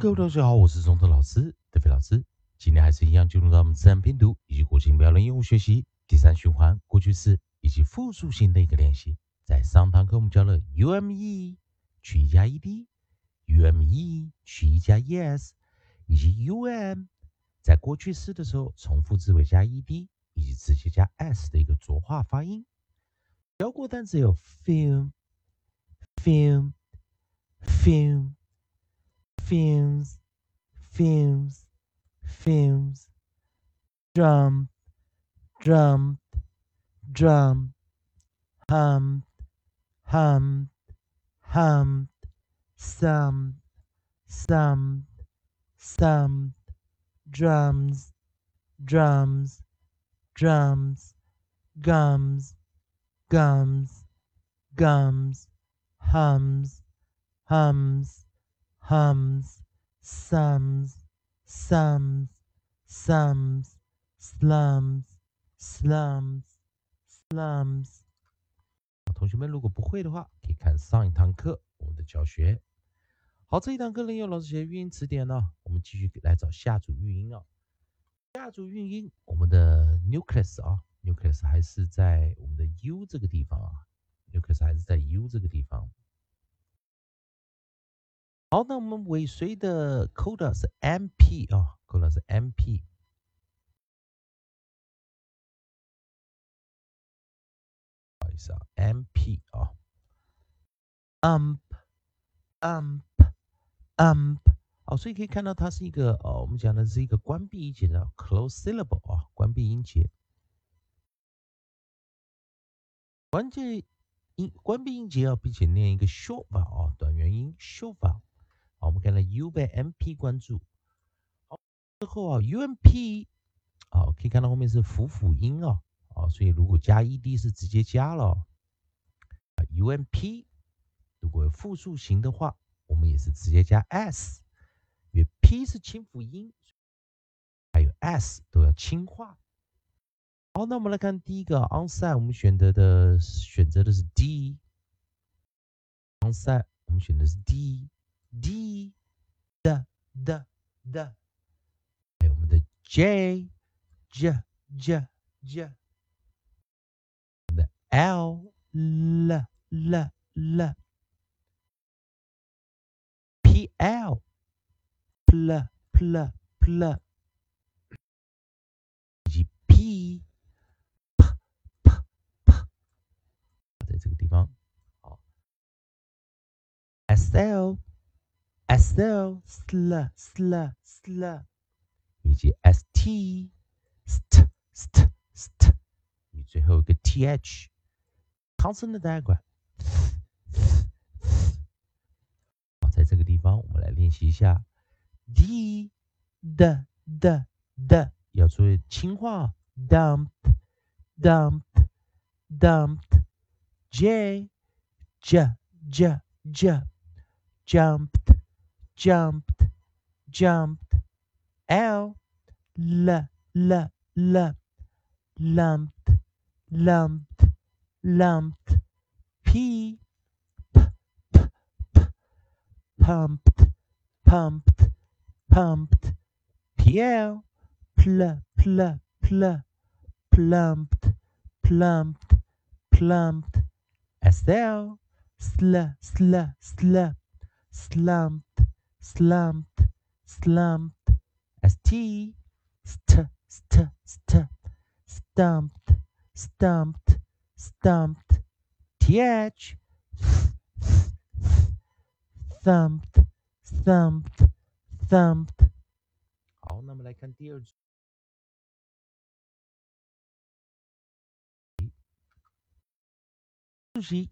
各位同学好，我是中特老师德飞老师。今天还是一样进入到我们自然拼读以及国情标准应用学习第三循环过去式以及复数型的一个练习。在上堂课我们教了 ume 取一加 ed，ume 取一加 es，以及 um 在过去式的时候重复字尾加 ed 以及直接加 s 的一个浊化发音。教过单词有 film，film，film。Fumes, fumes, fumes, drum, drum, drum, hum, hum, hum, some, some, some, drums, drums, drums, gums, gums, gums, hums, hums, hums, sums, sums, sums, slums, slums, slums。同学们如果不会的话，可以看上一堂课我们的教学。好，这一堂课呢有老师写语音词典呢，我们继续来找下组语音啊。下组语音，我们的 nucleus 啊，nucleus 还是在我们的 u 这个地方啊，nucleus 还是在 u 这个地方。好，那我们尾随的 coda 是 MP 啊，coda 是 MP。不好意思啊，MP 啊，ump，ump，ump。好，所以可以看到它是一个哦，我们讲的是一个关闭音节的 close syllable 啊，关闭音节。关键音关闭音节啊，并且念一个 short 啊，短元音 short。好，我们看到 U 被 MP 关注。好，之后啊，UMP，好，可以看到后面是辅辅音啊，啊，所以如果加 ED 是直接加了。啊，UMP，如果复数型的话，我们也是直接加 S，因为 P 是清辅音，还有 S 都要轻化。好，那我们来看第一个 onside，我们选择的选择的是 D，onside，我们选的是 D。D 的的的，还有我们的 J J J J，我们的 L L L L P L P P P，以及 P P P P，在这个地方，好，S L。 S L sl sl sl，以及 S T st st st，以最后一个 T H consonant diagram。好，在这个地方我们来练习一下 D d d d，要注意轻化 dumped dumped dumped J j j j jumped jumped, jumped. L, l, l, l. Lumped, lumped, lumped. P, p, p, p. Pumped, pumped, pumped. PL, pl, pl, pl. Plumped, plumped, plumped. SL, sl, sl, sl. Slumped, slumped, slumped. St, st, st, st, stumped, stumped, stumped. Th, thumped, thumped, thumped. 好，那么来看第二组。复习，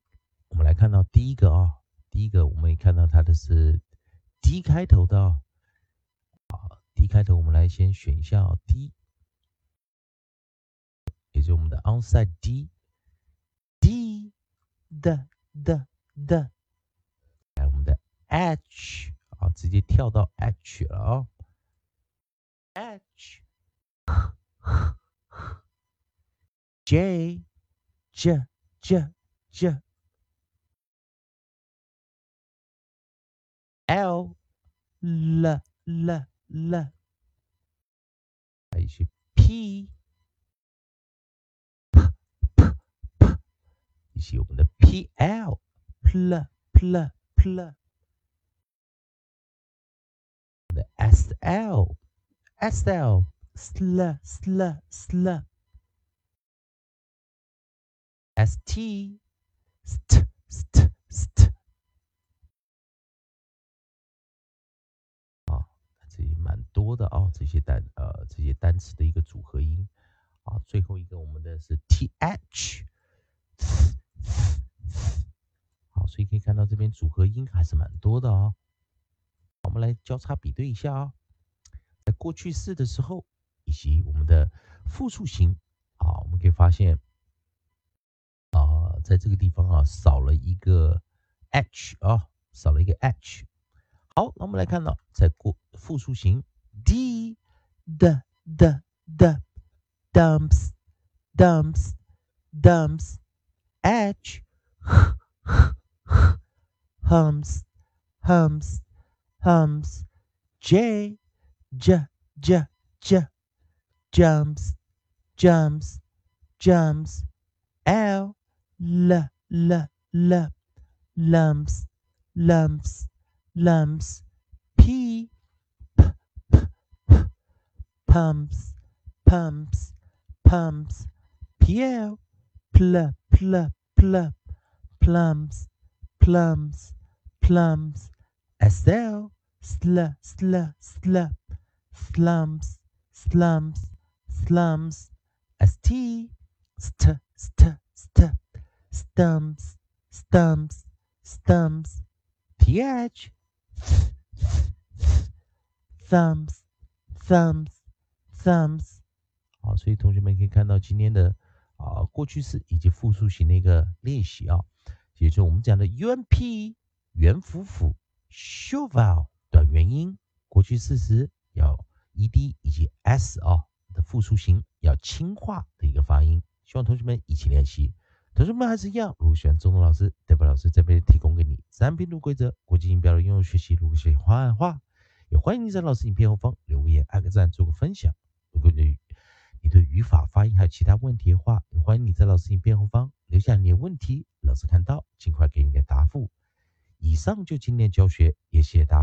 我们来看到第一个啊，第一个我们也看到它的是。 D 开头的，好，D 开头，我们来先选一下 D，也就是我们的 onside D，D 的的的，来我们的 H，啊，直接跳到 H 了啊，H，J，J J J。l l l，还有一些 p p p p，以及我们的 p l pl pl pl，的 s l s l sl sl sl。st st st st 多的啊，这些单呃这些单词的一个组合音啊，最后一个我们的是 th，好，所以可以看到这边组合音还是蛮多的哦。我们来交叉比对一下啊，在过去式的时候，以及我们的复数型啊，我们可以发现啊。在这个地方啊，少了一个 h 啊，少了一个 h。好，那我们来看到，在过复数型 d d d d dumps dumps dumps h hums hums hums j j j j jumps jumps jumps l l l l lumps lumps lumps p pumps pumps pumps. Pl pl pl pl plums plums plums sl sl sl sl slums slums slums st st st st. Stumps, stumps, stumps, th, thumbs, thumbs, thumbs。好，所以同学们可以看到今天的啊过去式以及复数型的一个练习啊，也就是我们讲的 UMP 元辅辅 shovel 短元音过去式时要 ed 以及 s 啊的复数型要轻化的一个发音，希望同学们一起练习。同学们还是一样，如果喜欢中东老师，代表老师这边提供给你三拼读规则、国际音标的应用学习。如果喜欢的话，也欢迎你在老师影片后方留言、按个赞、做个分享。果你你对语法、发音还有其他问题的话，欢迎你在老师影片后方留下你的问题，老师看到尽快给你的答复。以上就今天教学，也谢谢大家。